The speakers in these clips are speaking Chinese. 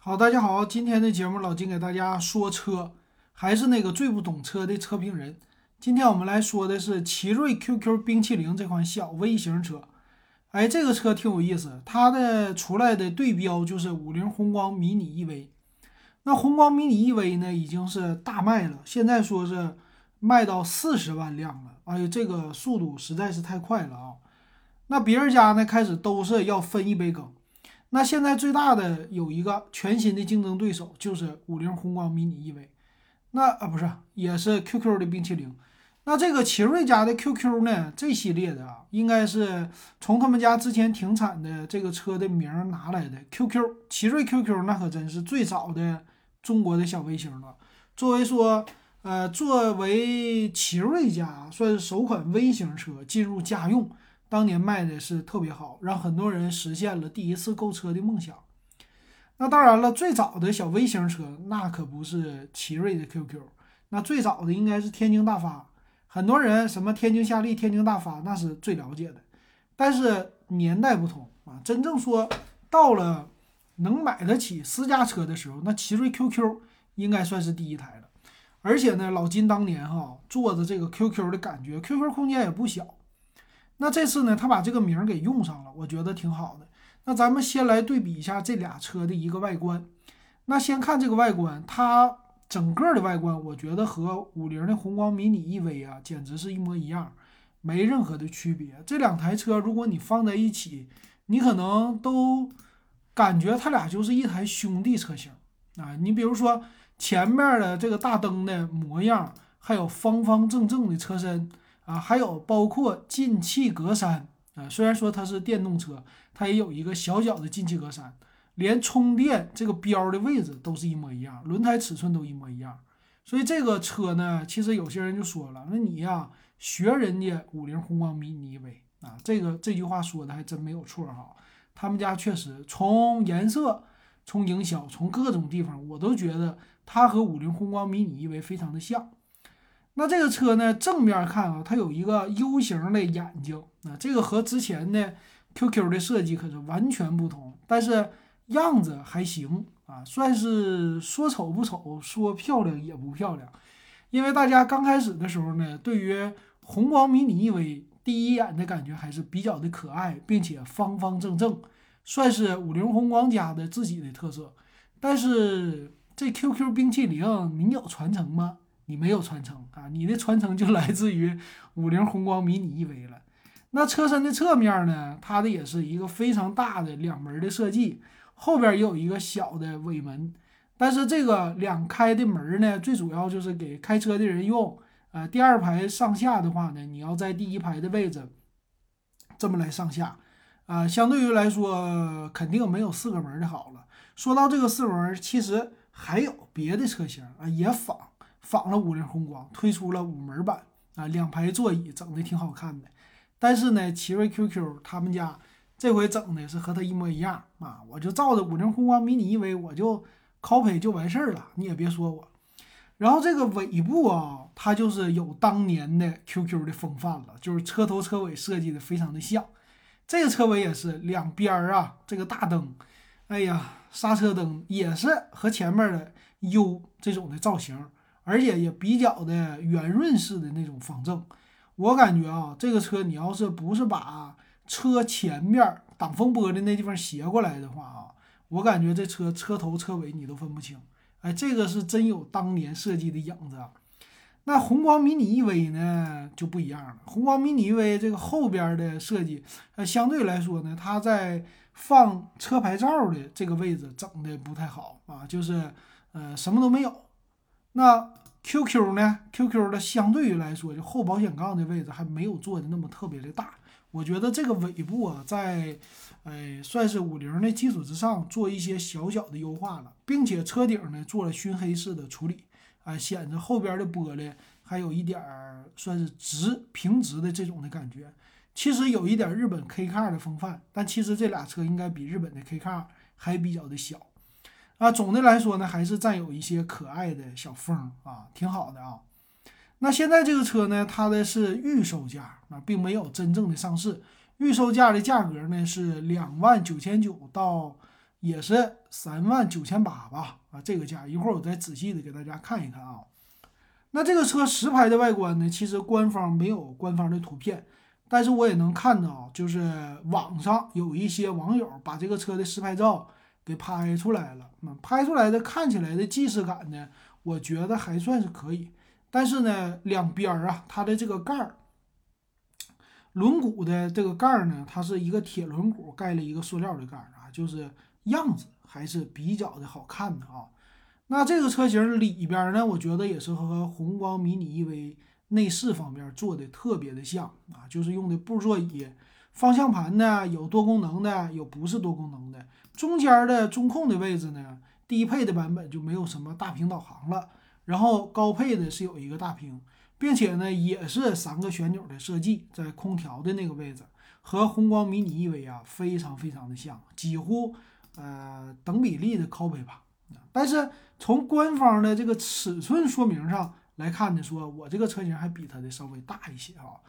好，大家好，今天的节目老金给大家说车，还是那个最不懂车的车评人。今天我们来说的是奇瑞 QQ 冰淇淋这款小微型车。哎，这个车挺有意思，它的出来的对标就是五菱宏光迷你 EV。那宏光迷你 EV 呢，已经是大卖了，现在说是卖到四十万辆了。哎呀，这个速度实在是太快了啊！那别人家呢，开始都是要分一杯羹。那现在最大的有一个全新的竞争对手，就是五菱宏光迷你 EV。那啊，不是，也是 QQ 的冰淇淋。那这个奇瑞家的 QQ 呢，这系列的啊，应该是从他们家之前停产的这个车的名拿来的。QQ 奇瑞 QQ 那可真是最早的中国的小微型了。作为说，呃，作为奇瑞家算是首款微型车进入家用。当年卖的是特别好，让很多人实现了第一次购车的梦想。那当然了，最早的小微型车那可不是奇瑞的 QQ，那最早的应该是天津大发。很多人什么天津夏利、天津大发那是最了解的。但是年代不同啊，真正说到了能买得起私家车的时候，那奇瑞 QQ 应该算是第一台了。而且呢，老金当年哈坐着这个 QQ 的感觉，QQ 空间也不小。那这次呢，他把这个名儿给用上了，我觉得挺好的。那咱们先来对比一下这俩车的一个外观。那先看这个外观，它整个的外观，我觉得和五菱的宏光迷你 EV 啊，简直是一模一样，没任何的区别。这两台车如果你放在一起，你可能都感觉它俩就是一台兄弟车型啊。你比如说前面的这个大灯的模样，还有方方正正的车身。啊，还有包括进气格栅啊，虽然说它是电动车，它也有一个小小的进气格栅，连充电这个标的位置都是一模一样，轮胎尺寸都一模一样。所以这个车呢，其实有些人就说了，那你呀学人家五菱宏光迷你 EV 啊，这个这句话说的还真没有错哈。他们家确实从颜色、从营销、从各种地方，我都觉得它和五菱宏光迷你 EV 非常的像。那这个车呢，正面看啊，它有一个 U 型的眼睛，啊，这个和之前的 QQ 的设计可是完全不同，但是样子还行啊，算是说丑不丑，说漂亮也不漂亮。因为大家刚开始的时候呢，对于宏光迷你 EV 第一眼的感觉还是比较的可爱，并且方方正正，算是五菱宏光家的自己的特色。但是这 QQ 冰淇淋，你有传承吗？你没有传承啊，你的传承就来自于五菱宏光迷你 EV 了。那车身的侧面呢，它的也是一个非常大的两门的设计，后边也有一个小的尾门。但是这个两开的门呢，最主要就是给开车的人用。呃，第二排上下的话呢，你要在第一排的位置这么来上下。啊，相对于来说，肯定没有四个门的好了。说到这个四门，其实还有别的车型啊，也仿。仿了五菱宏光，推出了五门版啊，两排座椅整的挺好看的。但是呢，奇瑞 QQ 他们家这回整的是和它一模一样啊，我就照着五菱宏光迷你 EV 我就 copy 就完事儿了，你也别说我。然后这个尾部啊，它就是有当年的 QQ 的风范了，就是车头车尾设计的非常的像。这个车尾也是两边儿啊，这个大灯，哎呀，刹车灯也是和前面的 U 这种的造型。而且也比较的圆润式的那种方正，我感觉啊，这个车你要是不是把车前面挡风玻璃那地方斜过来的话啊，我感觉这车车头车尾你都分不清。哎，这个是真有当年设计的影子。那宏光迷你 EV 呢就不一样了，宏光迷你 EV 这个后边的设计，呃，相对来说呢，它在放车牌照的这个位置整的不太好啊，就是呃什么都没有。那 QQ 呢？QQ 的相对于来说，就后保险杠的位置还没有做的那么特别的大。我觉得这个尾部啊，在，哎，算是五菱的基础之上做一些小小的优化了，并且车顶呢做了熏黑式的处理，啊，显得后边的玻璃还有一点儿算是直平直的这种的感觉。其实有一点日本 K car 的风范，但其实这俩车应该比日本的 K car 还比较的小。啊，总的来说呢，还是占有一些可爱的小风啊，挺好的啊。那现在这个车呢，它的是预售价啊，并没有真正的上市。预售价的价格呢是两万九千九到也是三万九千八吧，啊，这个价，一会儿我再仔细的给大家看一看啊。那这个车实拍的外观呢，其实官方没有官方的图片，但是我也能看到，就是网上有一些网友把这个车的实拍照给拍出来了，嗯拍出来的看起来的既视感呢，我觉得还算是可以。但是呢，两边儿啊，它的这个盖儿，轮毂的这个盖儿呢，它是一个铁轮毂盖了一个塑料的盖儿啊，就是样子还是比较的好看的啊。那这个车型里边呢，我觉得也是和宏光迷你 EV 内饰方面做的特别的像啊，就是用的布座椅，方向盘呢有多功能的，有不是多功能的，中间的中控的位置呢，低配的版本就没有什么大屏导航了。然后高配的是有一个大屏，并且呢也是三个旋钮的设计，在空调的那个位置和宏光迷你 EV 啊非常非常的像，几乎呃等比例的 copy 吧。但是从官方的这个尺寸说明上来看呢，说我这个车型还比它的稍微大一些啊。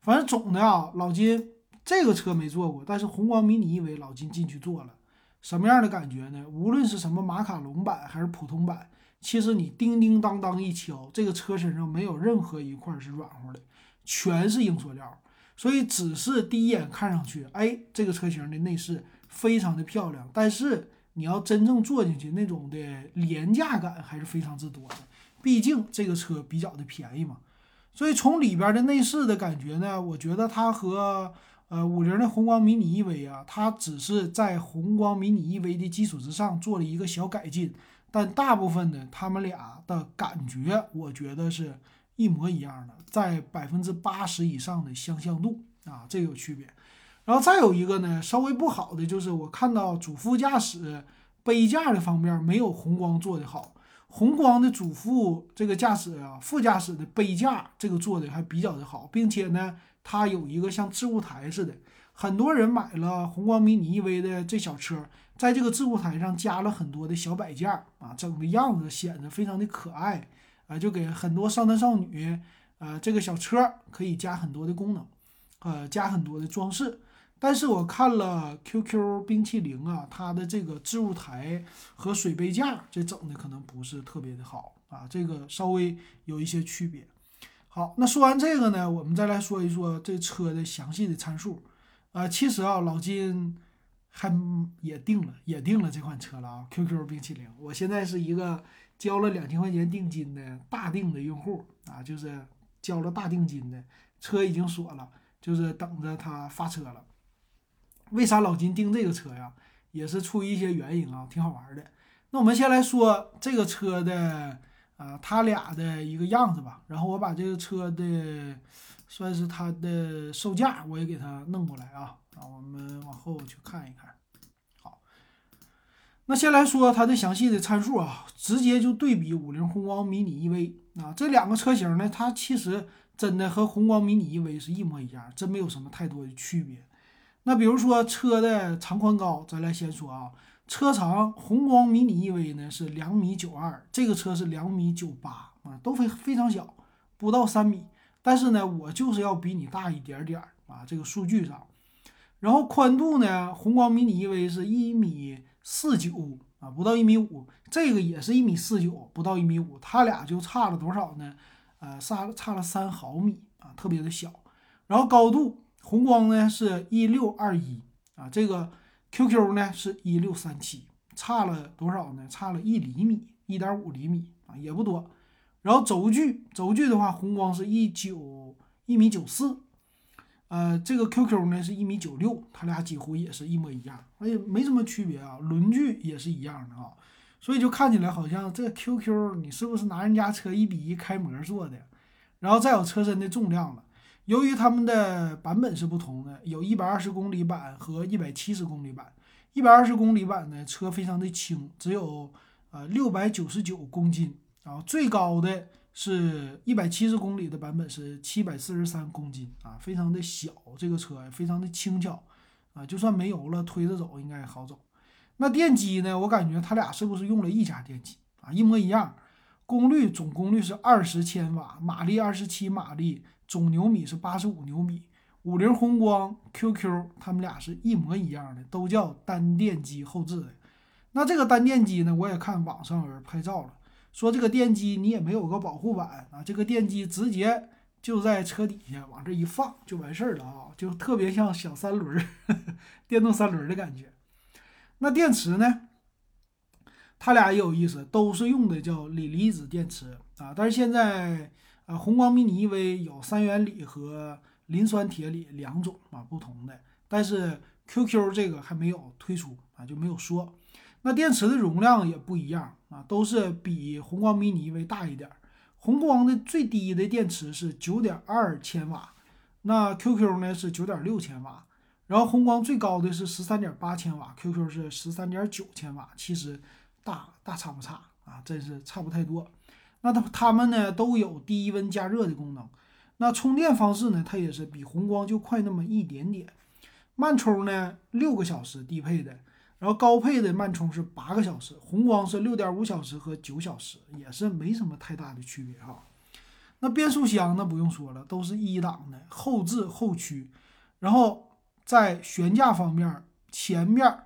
反正总的啊，老金这个车没坐过，但是宏光迷你 EV 老金进去坐了，什么样的感觉呢？无论是什么马卡龙版还是普通版。其实你叮叮当当一敲，这个车身上没有任何一块是软乎的，全是硬塑料。所以只是第一眼看上去，哎，这个车型的内饰非常的漂亮。但是你要真正坐进去，那种的廉价感还是非常之多的。毕竟这个车比较的便宜嘛。所以从里边的内饰的感觉呢，我觉得它和呃五菱的宏光迷你 EV 啊，它只是在宏光迷你 EV 的基础之上做了一个小改进。但大部分的他们俩的感觉，我觉得是一模一样的，在百分之八十以上的相像度啊，这个有区别。然后再有一个呢，稍微不好的就是我看到主副驾驶杯架的方面没有红光做的好，红光的主副这个驾驶啊，副驾驶的杯架这个做的还比较的好，并且呢，它有一个像置物台似的。很多人买了宏光迷你 EV 的这小车，在这个置物台上加了很多的小摆件儿啊，整个样子显得非常的可爱啊，就给很多少男少女，呃，这个小车可以加很多的功能，呃，加很多的装饰。但是我看了 QQ 冰淇淋啊，它的这个置物台和水杯架这整的可能不是特别的好啊，这个稍微有一些区别。好，那说完这个呢，我们再来说一说这车的详细的参数。啊，其实啊，老金还也定了，也定了这款车了啊。QQ 冰淇淋，我现在是一个交了两千块钱定金的大定的用户啊，就是交了大定金的车已经锁了，就是等着他发车了。为啥老金订这个车呀？也是出于一些原因啊，挺好玩的。那我们先来说这个车的啊，它俩的一个样子吧。然后我把这个车的。算是它的售价，我也给它弄过来啊。啊，我们往后去看一看。好，那先来说它的详细的参数啊，直接就对比五菱宏光迷你 EV 啊，这两个车型呢，它其实真的和宏光迷你 EV 是一模一样，真没有什么太多的区别。那比如说车的长宽高，咱来先说啊，车长宏光迷你 EV 呢是两米九二，这个车是两米九八啊，都非非常小，不到三米。但是呢，我就是要比你大一点点儿啊，这个数据上。然后宽度呢，宏光迷你 EV 是一米四九啊，不到一米五，这个也是一米四九，不到一米五，它俩就差了多少呢？呃，差差了三毫米啊，特别的小。然后高度，宏光呢是一六二一啊，这个 QQ 呢是一六三七，差了多少呢？差了一厘米，一点五厘米啊，也不多。然后轴距，轴距的话，红光是一九一米九四，呃，这个 QQ 呢是一米九六，它俩几乎也是一模一样，而且没什么区别啊，轮距也是一样的啊，所以就看起来好像这 QQ 你是不是拿人家车一比一开模做的？然后再有车身的重量了，由于他们的版本是不同的，有一百二十公里版和一百七十公里版，一百二十公里版呢车非常的轻，只有呃六百九十九公斤。然后最高的是一百七十公里的版本是七百四十三公斤啊，非常的小，这个车非常的轻巧啊，就算没油了推着走应该也好走。那电机呢？我感觉它俩是不是用了一家电机啊？一模一样，功率总功率是二十千瓦，马力二十七马力，总牛米是八十五牛米。五菱宏光 QQ 它们俩是一模一样的，都叫单电机后置的。那这个单电机呢，我也看网上有人拍照了，说这个电机你也没有个保护板啊，这个电机直接就在车底下往这一放就完事儿了啊，就特别像小三轮，电动三轮的感觉。那电池呢？它俩也有意思，都是用的叫锂离子电池啊。但是现在，呃，红光 mini EV 有三元锂和磷酸铁锂两种啊，不同的。但是 QQ 这个还没有推出啊，就没有说。那电池的容量也不一样啊，都是比红光 mini EV 大一点。红光的最低的电池是九点二千瓦，那 QQ 呢是九点六千瓦。然后红光最高的是十三点八千瓦，QQ 是十三点九千瓦。其实。大大差不差啊，真是差不太多。那它它们呢都有低温加热的功能。那充电方式呢，它也是比红光就快那么一点点。慢充呢六个小时低配的，然后高配的慢充是八个小时。红光是六点五小时和九小时，也是没什么太大的区别哈。那变速箱那不用说了，都是一档的后置后驱。然后在悬架方面，前面。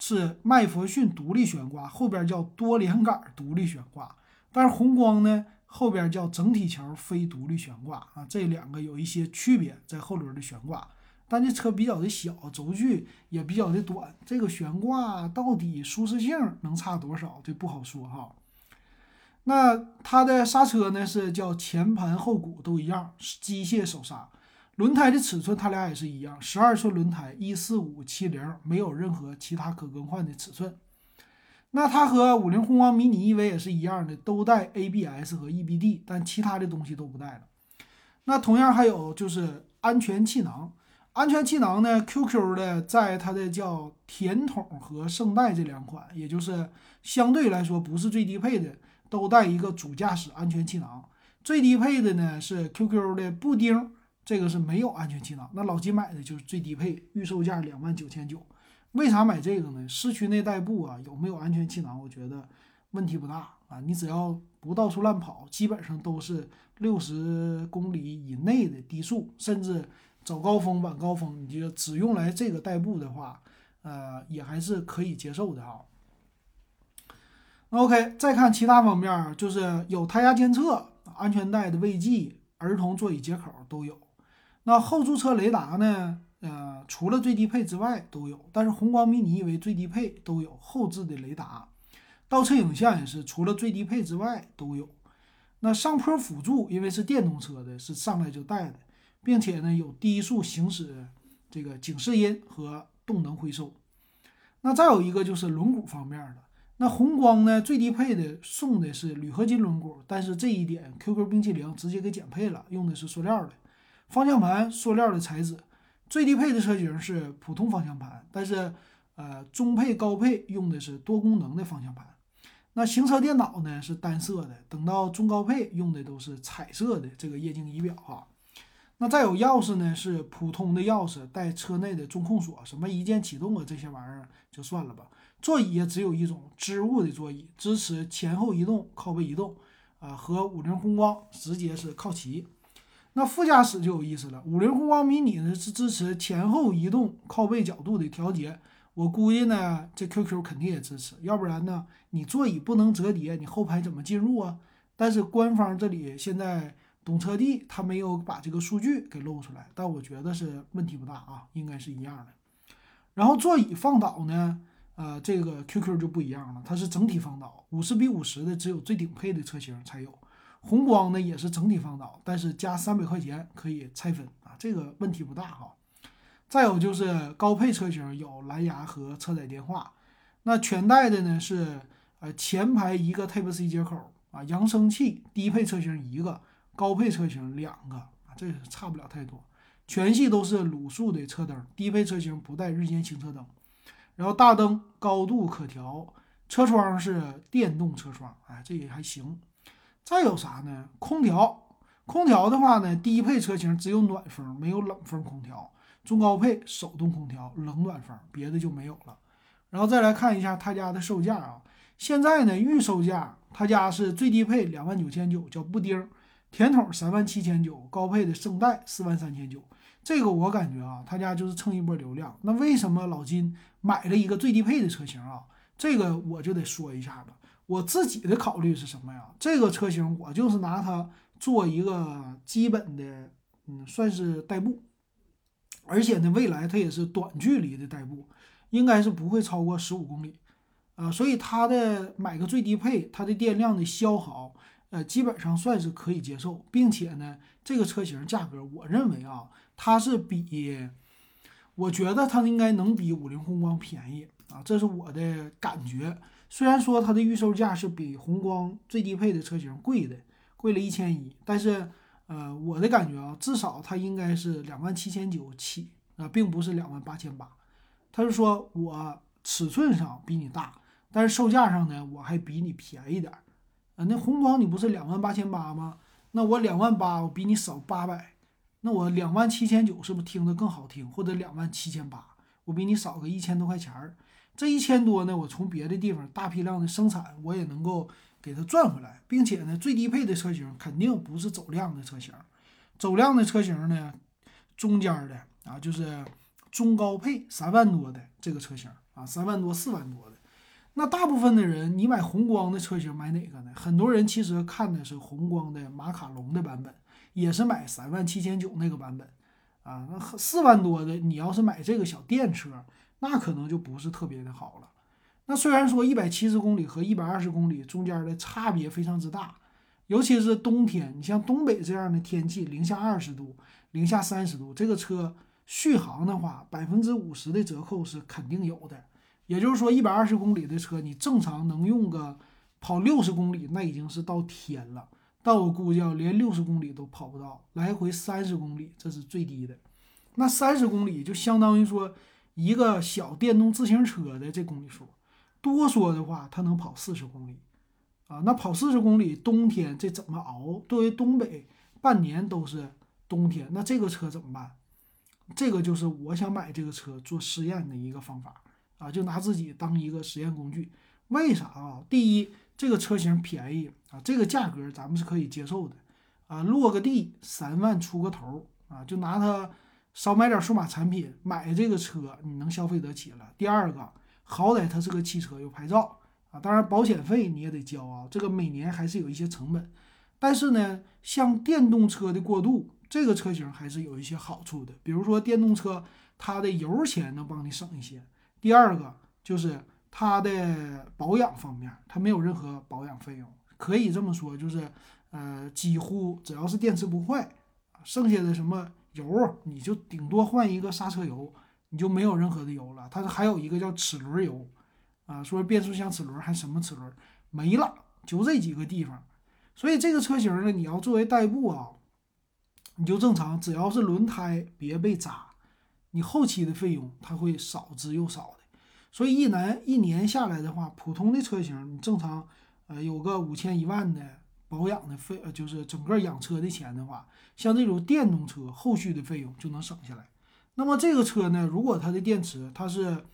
是麦弗逊独立悬挂，后边叫多连杆独立悬挂，但是红光呢后边叫整体桥非独立悬挂啊，这两个有一些区别在后轮的悬挂，但这车比较的小，轴距也比较的短，这个悬挂到底舒适性能差多少，这不好说哈。那它的刹车呢是叫前盘后鼓都一样，机械手刹。轮胎的尺寸，它俩也是一样，十二寸轮胎，一四五七零，没有任何其他可更换的尺寸。那它和五菱宏光迷你 EV 也是一样的，都带 ABS 和 EBD，但其他的东西都不带了。那同样还有就是安全气囊，安全气囊呢，QQ 的在它的叫甜筒和圣代这两款，也就是相对来说不是最低配的，都带一个主驾驶安全气囊。最低配的呢是 QQ 的布丁。这个是没有安全气囊，那老金买的就是最低配，预售价两万九千九。为啥买这个呢？市区内代步啊，有没有安全气囊？我觉得问题不大啊。你只要不到处乱跑，基本上都是六十公里以内的低速，甚至早高峰、晚高峰，你就只用来这个代步的话，呃，也还是可以接受的啊。OK，再看其他方面，就是有胎压监测、安全带的位记、儿童座椅接口都有。那后驻车雷达呢？呃，除了最低配之外都有，但是红光迷你为最低配都有后置的雷达，倒车影像也是除了最低配之外都有。那上坡辅助因为是电动车的，是上来就带的，并且呢有低速行驶这个警示音和动能回收。那再有一个就是轮毂方面的，那红光呢最低配的送的是铝合金轮毂，但是这一点 QQ 冰淇淋直接给减配了，用的是塑料的。方向盘塑料的材质，最低配的车型是普通方向盘，但是呃中配高配用的是多功能的方向盘。那行车电脑呢是单色的，等到中高配用的都是彩色的这个液晶仪表哈。那再有钥匙呢是普通的钥匙，带车内的中控锁，什么一键启动啊这些玩意儿就算了吧。座椅也只有一种织物的座椅，支持前后移动、靠背移动啊，和五菱宏光直接是靠齐。那副驾驶就有意思了，五菱宏光迷你呢是支持前后移动靠背角度的调节，我估计呢这 QQ 肯定也支持，要不然呢你座椅不能折叠，你后排怎么进入啊？但是官方这里现在懂车帝他没有把这个数据给露出来，但我觉得是问题不大啊，应该是一样的。然后座椅放倒呢，呃，这个 QQ 就不一样了，它是整体放倒，五十比五十的只有最顶配的车型才有。红光呢也是整体放倒，但是加三百块钱可以拆分啊，这个问题不大哈。再有就是高配车型有蓝牙和车载电话，那全带的呢是呃前排一个 Type C 接口啊，扬声器低配车型一个，高配车型两个啊，这差不了太多。全系都是卤素的车灯，低配车型不带日间行车灯，然后大灯高度可调，车窗是电动车窗，哎，这也还行。再有啥呢？空调，空调的话呢，低配车型只有暖风，没有冷风空调；中高配手动空调，冷暖风，别的就没有了。然后再来看一下他家的售价啊，现在呢预售价，他家是最低配两万九千九，叫布丁，甜筒三万七千九，高配的圣代四万三千九。这个我感觉啊，他家就是蹭一波流量。那为什么老金买了一个最低配的车型啊？这个我就得说一下了。我自己的考虑是什么呀？这个车型我就是拿它做一个基本的，嗯，算是代步。而且呢，未来它也是短距离的代步，应该是不会超过十五公里，啊，所以它的买个最低配，它的电量的消耗，呃，基本上算是可以接受，并且呢，这个车型价格，我认为啊，它是比，我觉得它应该能比五菱宏光便宜啊，这是我的感觉。虽然说它的预售价是比宏光最低配的车型贵的，贵了一千一，但是。呃，我的感觉啊，至少它应该是两万七千九起啊，并不是两万八千八。他是说我尺寸上比你大，但是售价上呢，我还比你便宜点儿啊。那红光你不是两万八千八吗？那我两万八，我比你少八百，那我两万七千九是不是听着更好听？或者两万七千八，我比你少个一千多块钱儿。这一千多呢，我从别的地方大批量的生产，我也能够。给它赚回来，并且呢，最低配的车型肯定不是走量的车型，走量的车型呢，中间的啊，就是中高配三万多的这个车型啊，三万多四万多的。那大部分的人，你买红光的车型买哪个呢？很多人其实看的是红光的马卡龙的版本，也是买三万七千九那个版本啊。那四万多的，你要是买这个小电车，那可能就不是特别的好了。那虽然说一百七十公里和一百二十公里中间的差别非常之大，尤其是冬天，你像东北这样的天气，零下二十度、零下三十度，这个车续航的话，百分之五十的折扣是肯定有的。也就是说，一百二十公里的车，你正常能用个跑六十公里，那已经是到天了。但我估计连六十公里都跑不到，来回三十公里，这是最低的。那三十公里就相当于说一个小电动自行车的这公里数。多说的话，它能跑四十公里，啊，那跑四十公里，冬天这怎么熬？作为东北，半年都是冬天，那这个车怎么办？这个就是我想买这个车做试验的一个方法啊，就拿自己当一个实验工具。为啥啊？第一，这个车型便宜啊，这个价格咱们是可以接受的啊，落个地三万出个头啊，就拿它少买点数码产品，买这个车你能消费得起了。第二个。好歹它是个汽车，有牌照啊，当然保险费你也得交啊，这个每年还是有一些成本。但是呢，像电动车的过渡，这个车型还是有一些好处的。比如说电动车，它的油钱能帮你省一些。第二个就是它的保养方面，它没有任何保养费用，可以这么说，就是呃，几乎只要是电池不坏，剩下的什么油，你就顶多换一个刹车油。你就没有任何的油了，它还有一个叫齿轮油，啊，说变速箱齿轮还什么齿轮没了，就这几个地方。所以这个车型呢，你要作为代步啊，你就正常，只要是轮胎别被扎，你后期的费用它会少之又少的。所以一年一年下来的话，普通的车型你正常呃有个五千一万的保养的费，呃就是整个养车的钱的话，像这种电动车后续的费用就能省下来。那么这个车呢，如果它的电池它是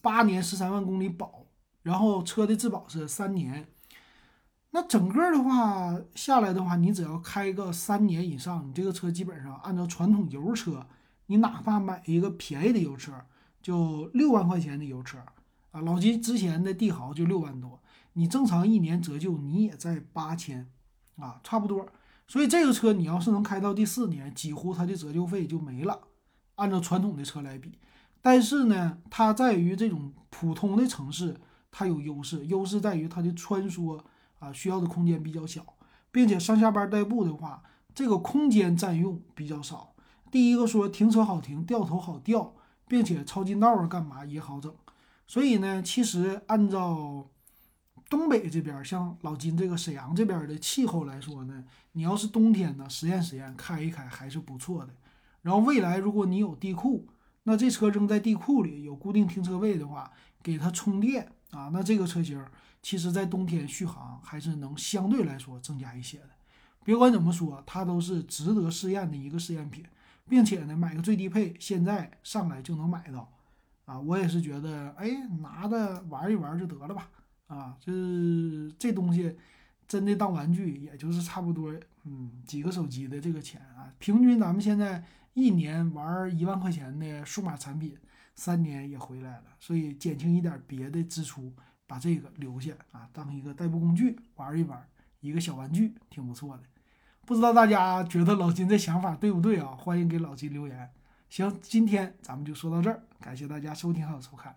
八年十三万公里保，然后车的质保是三年，那整个的话下来的话，你只要开个三年以上，你这个车基本上按照传统油车，你哪怕买一个便宜的油车，就六万块钱的油车啊，老金之前的帝豪就六万多，你正常一年折旧你也在八千啊，差不多。所以这个车你要是能开到第四年，几乎它的折旧费就没了。按照传统的车来比，但是呢，它在于这种普通的城市，它有优势。优势在于它的穿梭啊，需要的空间比较小，并且上下班代步的话，这个空间占用比较少。第一个说停车好停，掉头好掉，并且超近道啊干嘛也好整。所以呢，其实按照东北这边，像老金这个沈阳这边的气候来说呢，你要是冬天呢，实验实验开一开还是不错的。然后未来如果你有地库，那这车扔在地库里有固定停车位的话，给它充电啊，那这个车型其实在冬天续航还是能相对来说增加一些的。别管怎么说，它都是值得试验的一个试验品，并且呢，买个最低配现在上来就能买到啊，我也是觉得，哎，拿着玩一玩就得了吧，啊，就是这东西真的当玩具，也就是差不多，嗯，几个手机的这个钱啊，平均咱们现在。一年玩一万块钱的数码产品，三年也回来了，所以减轻一点别的支出，把这个留下啊，当一个代步工具玩一玩，一个小玩具挺不错的。不知道大家觉得老金这想法对不对啊？欢迎给老金留言。行，今天咱们就说到这儿，感谢大家收听还有收看。